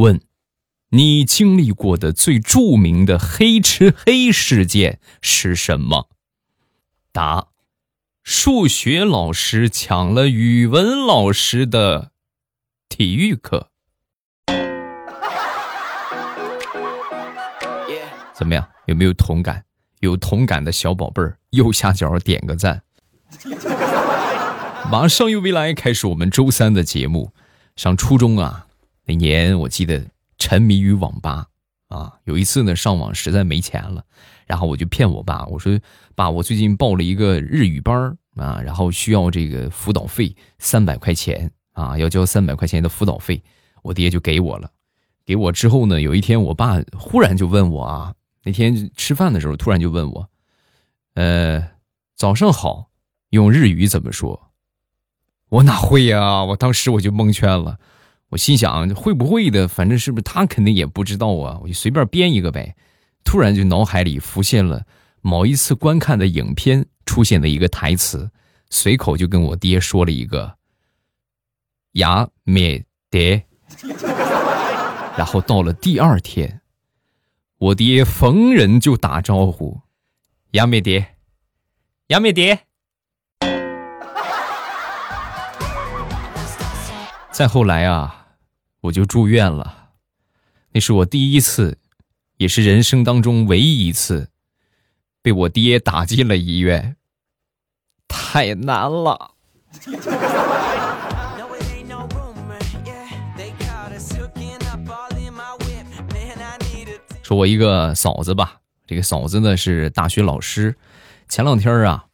问：你经历过的最著名的黑吃黑事件是什么？答：数学老师抢了语文老师的体育课。怎么样？有没有同感？有同感的小宝贝儿，右下角点个赞。马上又未来开始我们周三的节目。上初中啊，那年我记得沉迷于网吧啊。有一次呢，上网实在没钱了，然后我就骗我爸，我说：“爸，我最近报了一个日语班啊，然后需要这个辅导费三百块钱啊，要交三百块钱的辅导费。”我爹就给我了。给我之后呢，有一天我爸忽然就问我啊，那天吃饭的时候突然就问我：“呃，早上好，用日语怎么说？”我哪会呀！我当时我就蒙圈了，我心想会不会的，反正是不是他肯定也不知道啊，我就随便编一个呗。突然就脑海里浮现了某一次观看的影片出现的一个台词，随口就跟我爹说了一个“呀咩爹”，然后到了第二天，我爹逢人就打招呼“呀咩爹，呀咩爹”。再后来啊，我就住院了。那是我第一次，也是人生当中唯一一次，被我爹打进了医院。太难了。说我一个嫂子吧，这个嫂子呢是大学老师。前两天啊，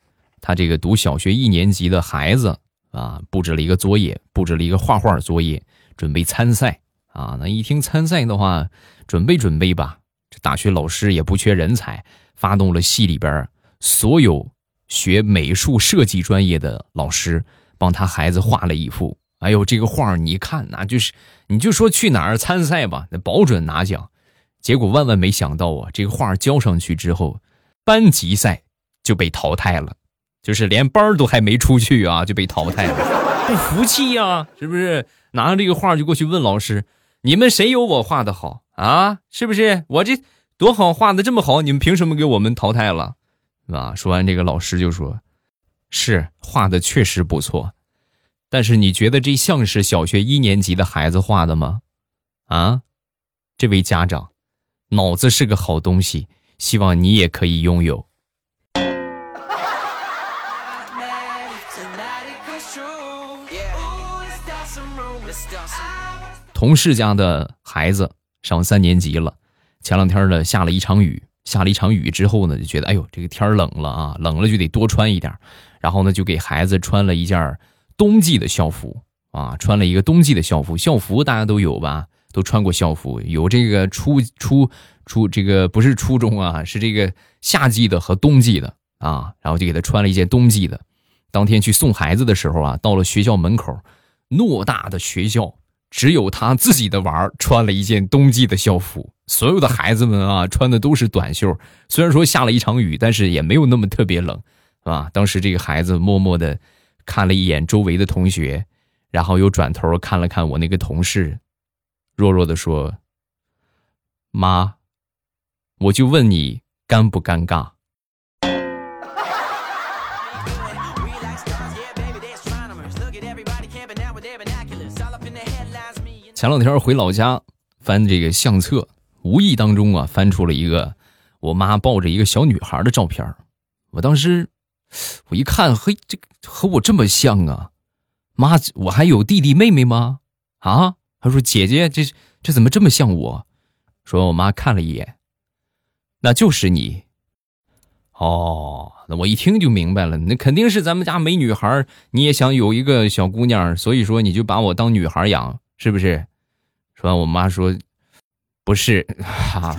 她这个读小学一年级的孩子。啊，布置了一个作业，布置了一个画画作业，准备参赛啊。那一听参赛的话，准备准备吧。这大学老师也不缺人才，发动了系里边所有学美术设计专业的老师，帮他孩子画了一幅。哎呦，这个画你看，那就是你就说去哪儿参赛吧，那保准拿奖。结果万万没想到啊，这个画交上去之后，班级赛就被淘汰了。就是连班都还没出去啊，就被淘汰了，不服气呀，是不是？拿着这个画就过去问老师：“你们谁有我画的好啊？是不是？我这多好，画的这么好，你们凭什么给我们淘汰了？”啊？说完这个老师就说：“是画的确实不错，但是你觉得这像是小学一年级的孩子画的吗？啊？这位家长，脑子是个好东西，希望你也可以拥有。”同事家的孩子上三年级了，前两天呢下了一场雨，下了一场雨之后呢就觉得哎呦这个天冷了啊，冷了就得多穿一点，然后呢就给孩子穿了一件冬季的校服啊，穿了一个冬季的校服，校服大家都有吧，都穿过校服，有这个初初初这个不是初中啊，是这个夏季的和冬季的啊，然后就给他穿了一件冬季的，当天去送孩子的时候啊，到了学校门口，偌大的学校。只有他自己的娃穿了一件冬季的校服，所有的孩子们啊 穿的都是短袖。虽然说下了一场雨，但是也没有那么特别冷，是吧？当时这个孩子默默的看了一眼周围的同学，然后又转头看了看我那个同事，弱弱的说：“妈，我就问你尴不尴尬？”前两天回老家翻这个相册，无意当中啊翻出了一个我妈抱着一个小女孩的照片我当时我一看，嘿，这和我这么像啊！妈，我还有弟弟妹妹吗？啊？她说姐姐，这这怎么这么像我？说我妈看了一眼，那就是你。哦，那我一听就明白了，那肯定是咱们家没女孩，你也想有一个小姑娘，所以说你就把我当女孩养，是不是？说完，我妈说：“不是，哈，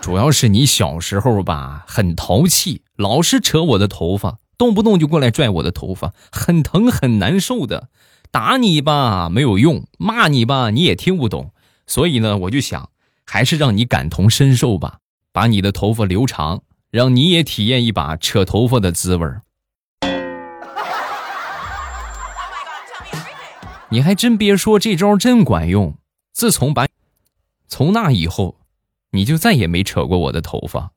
主要是你小时候吧，很淘气，老是扯我的头发，动不动就过来拽我的头发，很疼很难受的。打你吧没有用，骂你吧你也听不懂。所以呢，我就想，还是让你感同身受吧，把你的头发留长，让你也体验一把扯头发的滋味儿。”你还真别说，这招真管用。自从把，从那以后，你就再也没扯过我的头发。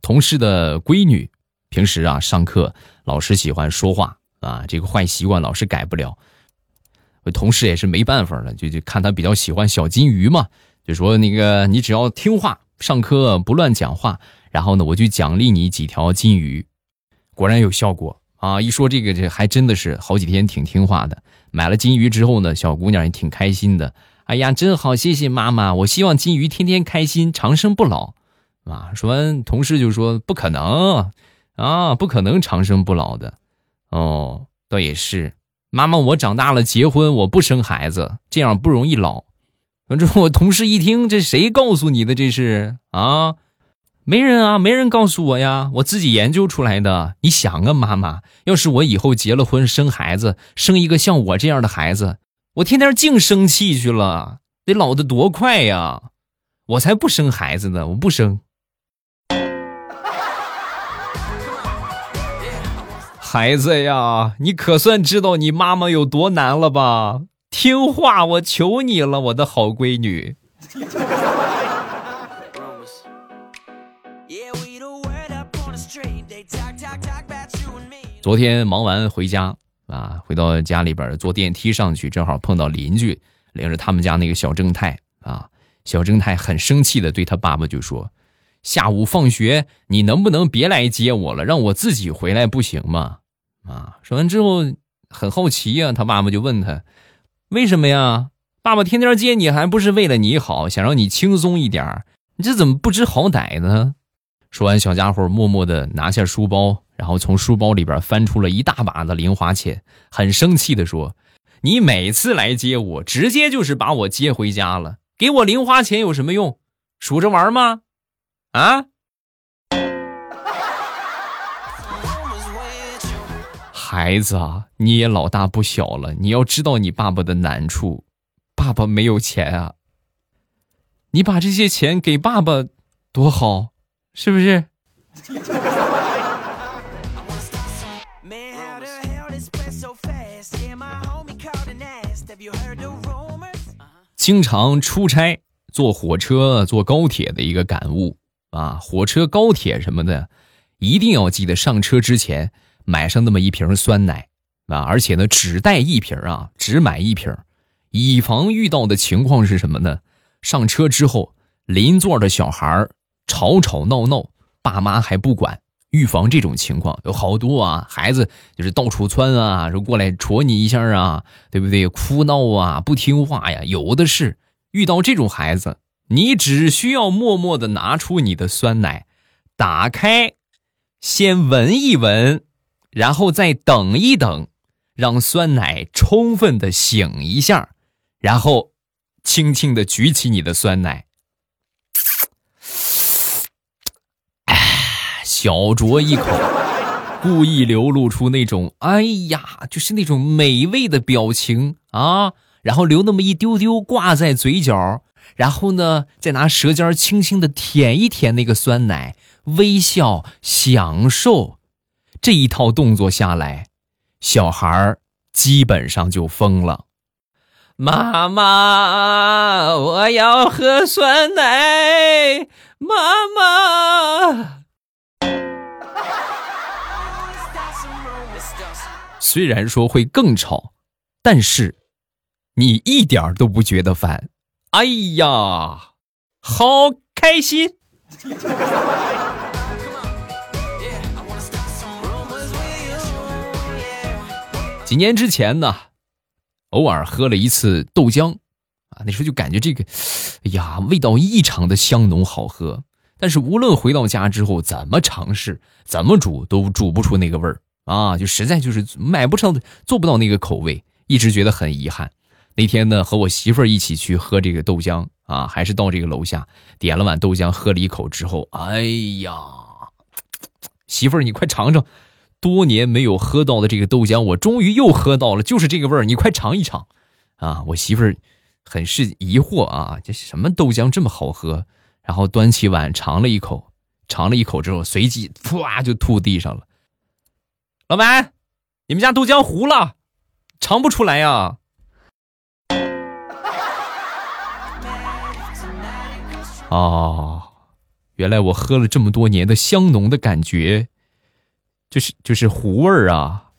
同事的闺女，平时啊上课老师喜欢说话啊，这个坏习惯老是改不了。我同事也是没办法了，就就看他比较喜欢小金鱼嘛，就说那个你只要听话，上课不乱讲话，然后呢我就奖励你几条金鱼。果然有效果啊！一说这个，这还真的是好几天挺听话的。买了金鱼之后呢，小姑娘也挺开心的。哎呀，真好，谢谢妈妈！我希望金鱼天天开心，长生不老。啊！说完，同事就说：“不可能啊，不可能长生不老的。”哦，倒也是。妈妈，我长大了结婚，我不生孩子，这样不容易老。反正我同事一听，这谁告诉你的？这是啊，没人啊，没人告诉我呀，我自己研究出来的。你想啊，妈妈，要是我以后结了婚生孩子，生一个像我这样的孩子，我天天净生气去了，得老得多快呀！我才不生孩子呢，我不生。孩子呀，你可算知道你妈妈有多难了吧？听话，我求你了，我的好闺女。昨天忙完回家啊，回到家里边坐电梯上去，正好碰到邻居领着他们家那个小正太啊。小正太很生气的对他爸爸就说。下午放学，你能不能别来接我了，让我自己回来不行吗？啊！说完之后很好奇呀，他爸爸就问他：“为什么呀？爸爸天天接你，还不是为了你好，想让你轻松一点你这怎么不知好歹呢？”说完，小家伙默默的拿下书包，然后从书包里边翻出了一大把的零花钱，很生气的说：“你每次来接我，直接就是把我接回家了，给我零花钱有什么用？数着玩吗？”啊，孩子啊，你也老大不小了，你要知道你爸爸的难处。爸爸没有钱啊，你把这些钱给爸爸，多好，是不是？经常出差，坐火车、坐高铁的一个感悟。啊，火车、高铁什么的，一定要记得上车之前买上那么一瓶酸奶啊！而且呢，只带一瓶啊，只买一瓶，以防遇到的情况是什么呢？上车之后，邻座的小孩吵吵闹闹，爸妈还不管，预防这种情况有好多啊。孩子就是到处窜啊，说过来戳你一下啊，对不对？哭闹啊，不听话呀，有的是。遇到这种孩子。你只需要默默的拿出你的酸奶，打开，先闻一闻，然后再等一等，让酸奶充分的醒一下，然后轻轻的举起你的酸奶，小酌一口，故意流露出那种哎呀，就是那种美味的表情啊，然后留那么一丢丢挂在嘴角。然后呢，再拿舌尖轻轻的舔一舔那个酸奶，微笑享受，这一套动作下来，小孩儿基本上就疯了。妈妈，我要喝酸奶。妈妈，虽然说会更吵，但是你一点都不觉得烦。哎呀，好开心！几年之前呢，偶尔喝了一次豆浆，啊，那时候就感觉这个，哎呀，味道异常的香浓好喝。但是无论回到家之后怎么尝试，怎么煮，都煮不出那个味儿啊，就实在就是买不成，做不到那个口味，一直觉得很遗憾。那天呢，和我媳妇儿一起去喝这个豆浆啊，还是到这个楼下点了碗豆浆，喝了一口之后，哎呀，媳妇儿你快尝尝，多年没有喝到的这个豆浆，我终于又喝到了，就是这个味儿，你快尝一尝，啊，我媳妇儿很是疑惑啊，这什么豆浆这么好喝？然后端起碗尝了一口，尝了一口之后，随即噗就吐地上了，老板，你们家豆浆糊了，尝不出来呀。哦，原来我喝了这么多年的香浓的感觉，就是就是糊味儿啊。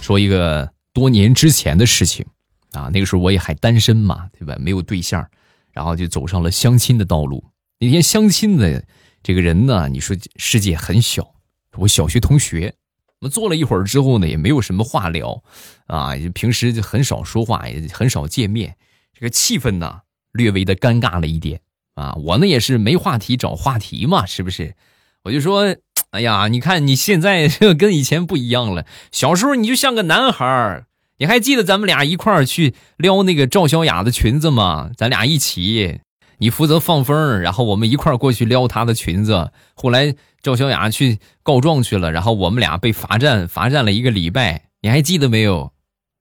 说一个多年之前的事情啊，那个时候我也还单身嘛，对吧？没有对象，然后就走上了相亲的道路。那天相亲的这个人呢，你说世界很小，我小学同学。我们坐了一会儿之后呢，也没有什么话聊，啊，平时就很少说话，也很少见面，这个气氛呢略微的尴尬了一点啊。我呢也是没话题找话题嘛，是不是？我就说，哎呀，你看你现在 跟以前不一样了，小时候你就像个男孩儿，你还记得咱们俩一块儿去撩那个赵小雅的裙子吗？咱俩一起。你负责放风，然后我们一块儿过去撩她的裙子。后来赵小雅去告状去了，然后我们俩被罚站，罚站了一个礼拜。你还记得没有？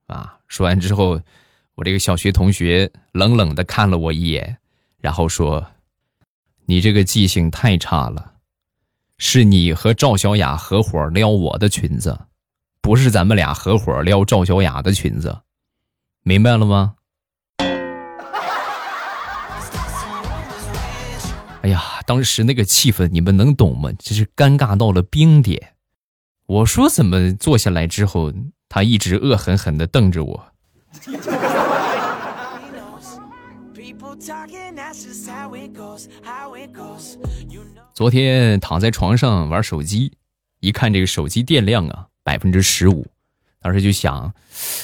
啊！说完之后，我这个小学同学冷冷的看了我一眼，然后说：“你这个记性太差了，是你和赵小雅合伙撩我的裙子，不是咱们俩合伙撩赵小雅的裙子，明白了吗？”哎呀，当时那个气氛你们能懂吗？这是尴尬到了冰点。我说怎么坐下来之后，他一直恶狠狠地瞪着我。昨天躺在床上玩手机，一看这个手机电量啊，百分之十五，当时就想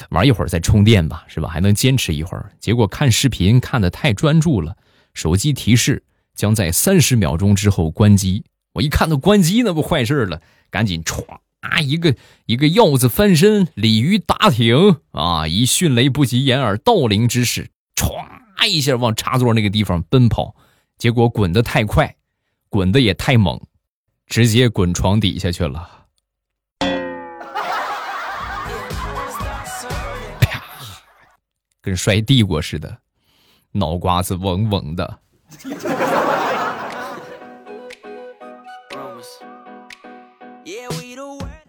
玩一会儿再充电吧，是吧？还能坚持一会儿。结果看视频看的太专注了，手机提示。将在三十秒钟之后关机。我一看到关机，那不坏事了，赶紧歘啊，一个一个鹞子翻身，鲤鱼打挺啊，以迅雷不及掩耳盗铃之势，歘一下往插座那个地方奔跑，结果滚得太快，滚得也太猛，直接滚床底下去了，跟摔地瓜似的，脑瓜子嗡嗡的。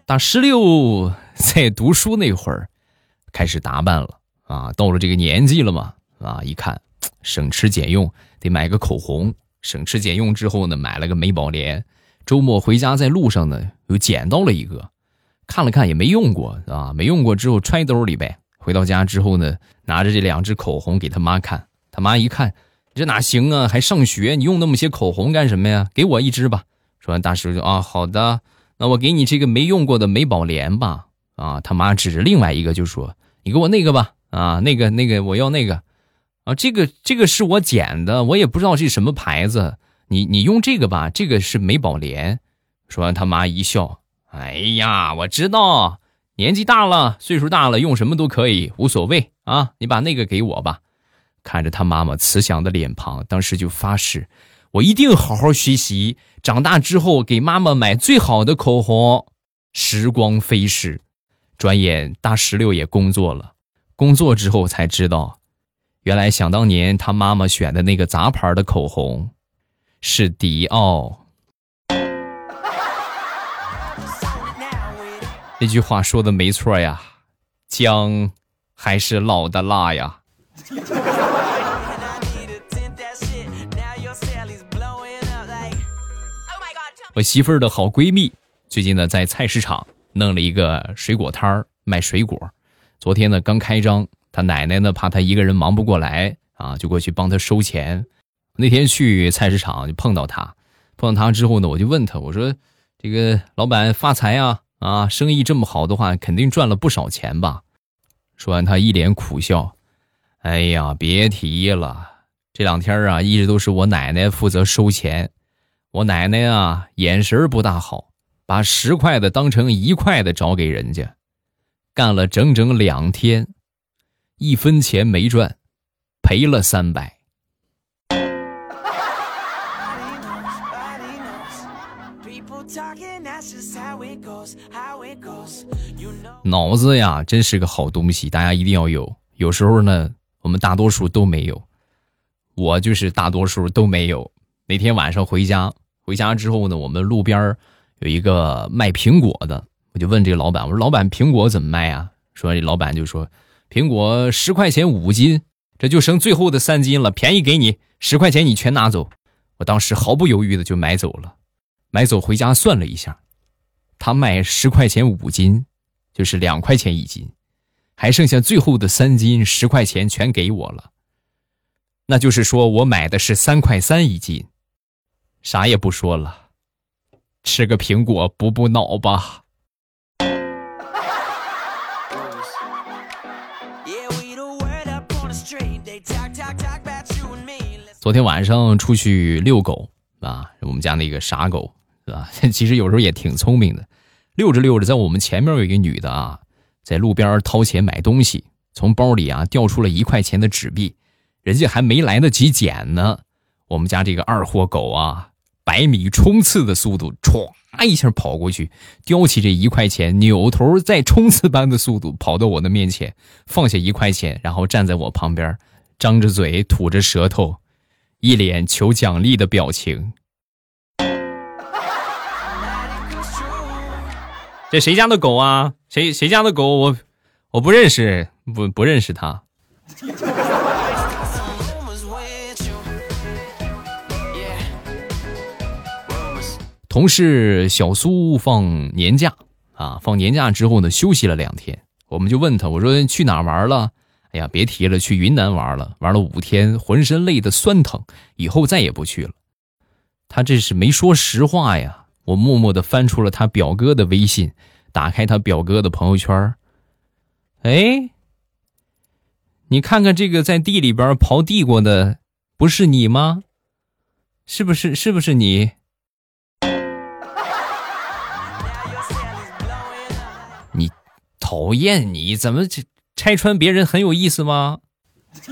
大十六在读书那会儿，开始打扮了啊，到了这个年纪了嘛啊，一看省吃俭用，得买个口红。省吃俭用之后呢，买了个美宝莲。周末回家在路上呢，又捡到了一个，看了看也没用过啊，没用过之后揣兜里呗。回到家之后呢，拿着这两支口红给他妈看，他妈一看这哪行啊，还上学，你用那么些口红干什么呀？给我一支吧。说完，大师就啊，好的。那我给你这个没用过的美宝莲吧，啊，他妈指着另外一个就说：“你给我那个吧，啊，那个那个我要那个，啊，这个这个是我捡的，我也不知道是什么牌子，你你用这个吧，这个是美宝莲。”说完，他妈一笑：“哎呀，我知道，年纪大了，岁数大了，用什么都可以，无所谓啊，你把那个给我吧。”看着他妈妈慈祥的脸庞，当时就发誓。我一定好好学习，长大之后给妈妈买最好的口红。时光飞逝，转眼大石榴也工作了。工作之后才知道，原来想当年他妈妈选的那个杂牌的口红是迪奥。那句话说的没错呀，姜还是老的辣呀。我媳妇儿的好闺蜜最近呢在菜市场弄了一个水果摊儿卖水果，昨天呢刚开张，她奶奶呢怕她一个人忙不过来啊，就过去帮她收钱。那天去菜市场就碰到她，碰到她之后呢，我就问她，我说：“这个老板发财啊啊，生意这么好的话，肯定赚了不少钱吧？”说完，他一脸苦笑：“哎呀，别提了，这两天啊，一直都是我奶奶负责收钱。”我奶奶啊，眼神不大好，把十块的当成一块的找给人家，干了整整两天，一分钱没赚，赔了三百。脑子呀，真是个好东西，大家一定要有。有时候呢，我们大多数都没有，我就是大多数都没有。那天晚上回家，回家之后呢，我们路边有一个卖苹果的，我就问这个老板，我说老板苹果怎么卖啊？说这老板就说，苹果十块钱五斤，这就剩最后的三斤了，便宜给你十块钱，你全拿走。我当时毫不犹豫的就买走了，买走回家算了一下，他卖十块钱五斤，就是两块钱一斤，还剩下最后的三斤，十块钱全给我了。那就是说我买的是三块三一斤，啥也不说了，吃个苹果补补脑吧。昨天晚上出去遛狗啊，我们家那个傻狗是吧？其实有时候也挺聪明的。遛着遛着，在我们前面有一个女的啊，在路边掏钱买东西，从包里啊掉出了一块钱的纸币，人家还没来得及捡呢，我们家这个二货狗啊，百米冲刺的速度，歘一下跑过去，叼起这一块钱，扭头再冲刺般的速度跑到我的面前，放下一块钱，然后站在我旁边，张着嘴，吐着舌头。一脸求奖励的表情。这谁家的狗啊？谁谁家的狗？我我不认识，不不认识他。同事小苏放年假啊，放年假之后呢，休息了两天，我们就问他，我说去哪玩了？哎呀，别提了，去云南玩了，玩了五天，浑身累得酸疼，以后再也不去了。他这是没说实话呀！我默默地翻出了他表哥的微信，打开他表哥的朋友圈。哎，你看看这个在地里边刨地过的，不是你吗？是不是？是不是你？你讨厌你怎么这？拆穿别人很有意思吗？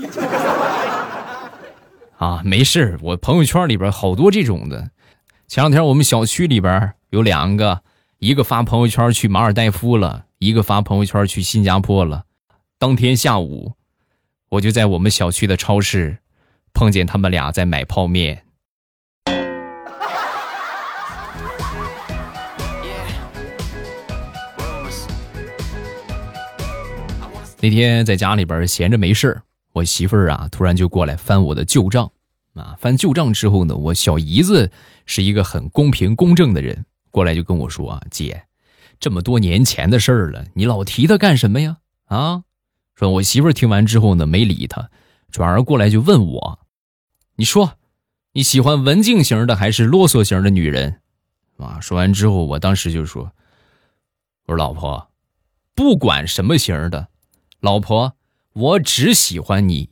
啊，没事我朋友圈里边好多这种的。前两天我们小区里边有两个，一个发朋友圈去马尔代夫了，一个发朋友圈去新加坡了。当天下午，我就在我们小区的超市碰见他们俩在买泡面。那天在家里边闲着没事儿我媳妇儿啊突然就过来翻我的旧账，啊，翻旧账之后呢，我小姨子是一个很公平公正的人，过来就跟我说啊，姐，这么多年前的事儿了，你老提他干什么呀？啊，说我媳妇听完之后呢，没理他，转而过来就问我，你说你喜欢文静型的还是啰嗦型的女人？啊，说完之后，我当时就说，我说老婆，不管什么型的。老婆，我只喜欢你。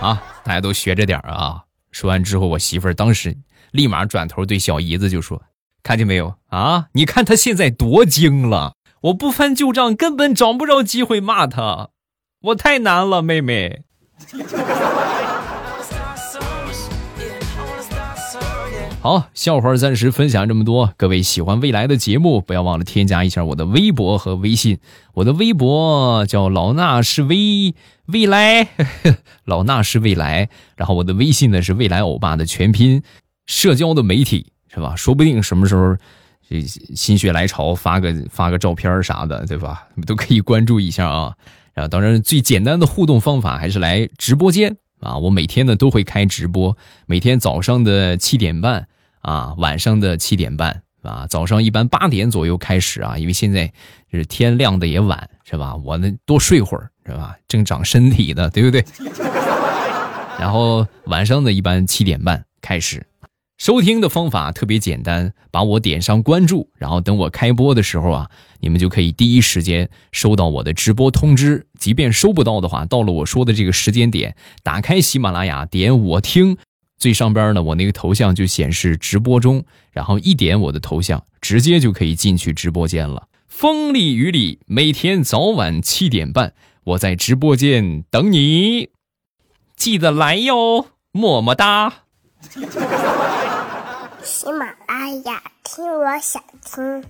啊，大家都学着点啊！说完之后，我媳妇儿当时立马转头对小姨子就说：“看见没有啊？你看他现在多精了！我不翻旧账，根本找不着机会骂他，我太难了，妹妹。”好，笑话暂时分享这么多。各位喜欢未来的节目，不要忘了添加一下我的微博和微信。我的微博叫老衲是未未来，老衲是未来。然后我的微信呢是未来欧巴的全拼。社交的媒体是吧？说不定什么时候这心血来潮发个发个照片啥的，对吧？都可以关注一下啊。然后当然最简单的互动方法还是来直播间。啊，我每天呢都会开直播，每天早上的七点半啊，晚上的七点半啊，早上一般八点左右开始啊，因为现在是天亮的也晚，是吧？我呢多睡会儿，是吧？正长身体呢，对不对？然后晚上呢，一般七点半开始。收听的方法特别简单，把我点上关注，然后等我开播的时候啊，你们就可以第一时间收到我的直播通知。即便收不到的话，到了我说的这个时间点，打开喜马拉雅，点我听，最上边呢，我那个头像就显示直播中，然后一点我的头像，直接就可以进去直播间了。风里雨里，每天早晚七点半，我在直播间等你，记得来哟，么么哒。喜马拉雅，听我想听。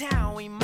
now. It